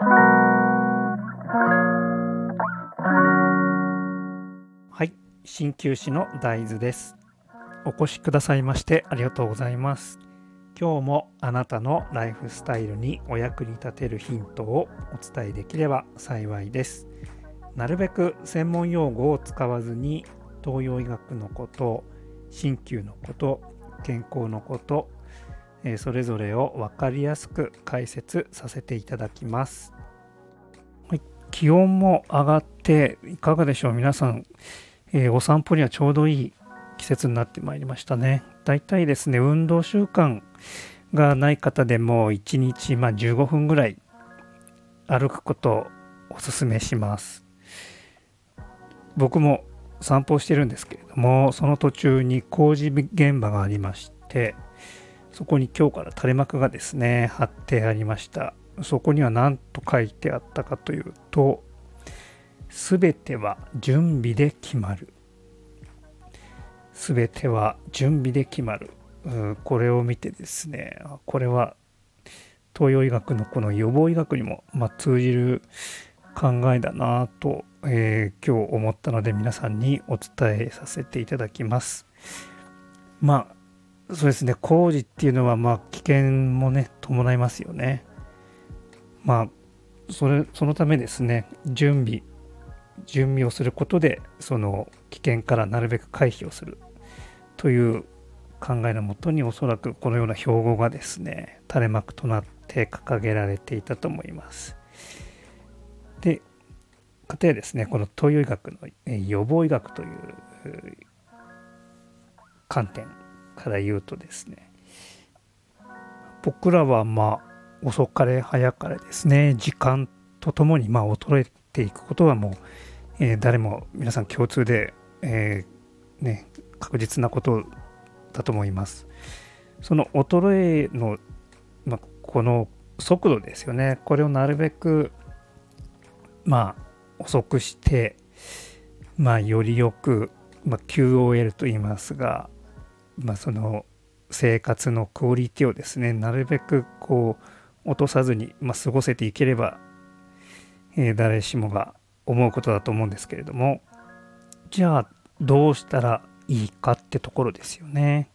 はい鍼灸師の大豆です。お越しくださいましてありがとうございます。今日もあなたのライフスタイルにお役に立てるヒントをお伝えできれば幸いです。なるべく専門用語を使わずに東洋医学のこと鍼灸のこと健康のことそれぞれを分かりやすく解説させていただきます、はい、気温も上がっていかがでしょう？皆さん、えー、お散歩にはちょうどいい季節になってまいりましたね。だいたいですね運動習慣がない方でも1日、まあ、15分ぐらい歩くことをおすすめします。僕も散歩してるんですけれどもその途中に工事現場がありましてそこに今日から垂れ幕がですね貼ってありました。そこには何と書いてあったかというと全ては準備で決まる。全ては準備で決まる。これを見てですねこれは東洋医学のこの予防医学にも、ま、通じる考えだなとえー、今日思ったので皆さんにお伝えさせていただきます。まあそうですね工事っていうのはまあ危険もね伴いますよね。まあそれそのためですね準備準備をすることでその危険からなるべく回避をするという考えのもとにおそらくこのような標語がですね垂れ幕となって掲げられていたと思います。でかたやですねこの東洋医学の予防医学という観点から言うとですね僕らはまあ遅かれ早かれですね時間とともにまあ衰えていくことはもう、え、誰も皆さん共通で、え、ね、確実なことだと思います。その衰えの、まあ、この速度ですよねこれをなるべくまあ遅くして、まあ、よりよく、まあ、QOL と言いますが、まあ、その生活のクオリティをですねなるべくこう落とさずに、まあ、過ごせていければ、えー、誰しもが思うことだと思うんですけれどもじゃあどうしたらいいかってところですよね。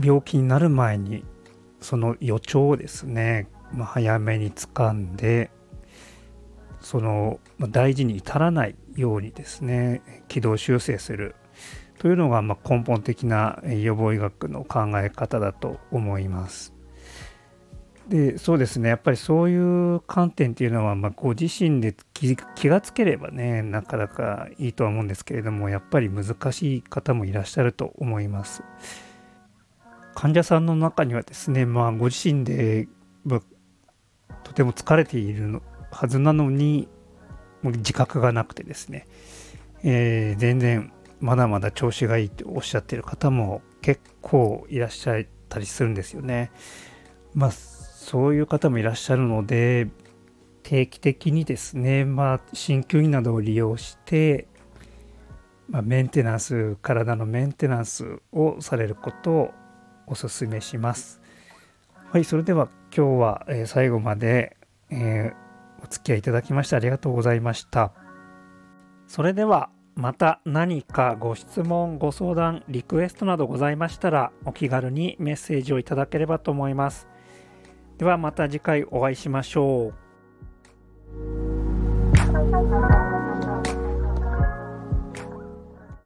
病気になる前にその予兆をですね、まあ、早めに掴んでその大事に至らないようにですね軌道修正するというのがま根本的な予防医学の考え方だと思います。でそうですねやっぱりそういう観点っていうのは、まご自身で気がつければねなかなかいいとは思うんですけれどもやっぱり難しい方もいらっしゃると思います。患者さんの中にはですねまあご自身で、まとても疲れているのはずなのに自覚がなくてですね、えー、全然まだまだ調子がいいっておっしゃってる方も結構いらっしゃったりするんですよね。まあそういう方もいらっしゃるので定期的にですねまあ鍼灸院などを利用して、まあ、メンテナンス体のメンテナンスをされることをお勧めします。はい、それでは今日は、え最後まで、えーお付き合いいただきましてありがとうございました。それではまた何かご質問、ご相談、リクエストなどございましたらお気軽にメッセージをいただければと思います。ではまた次回お会いしましょう。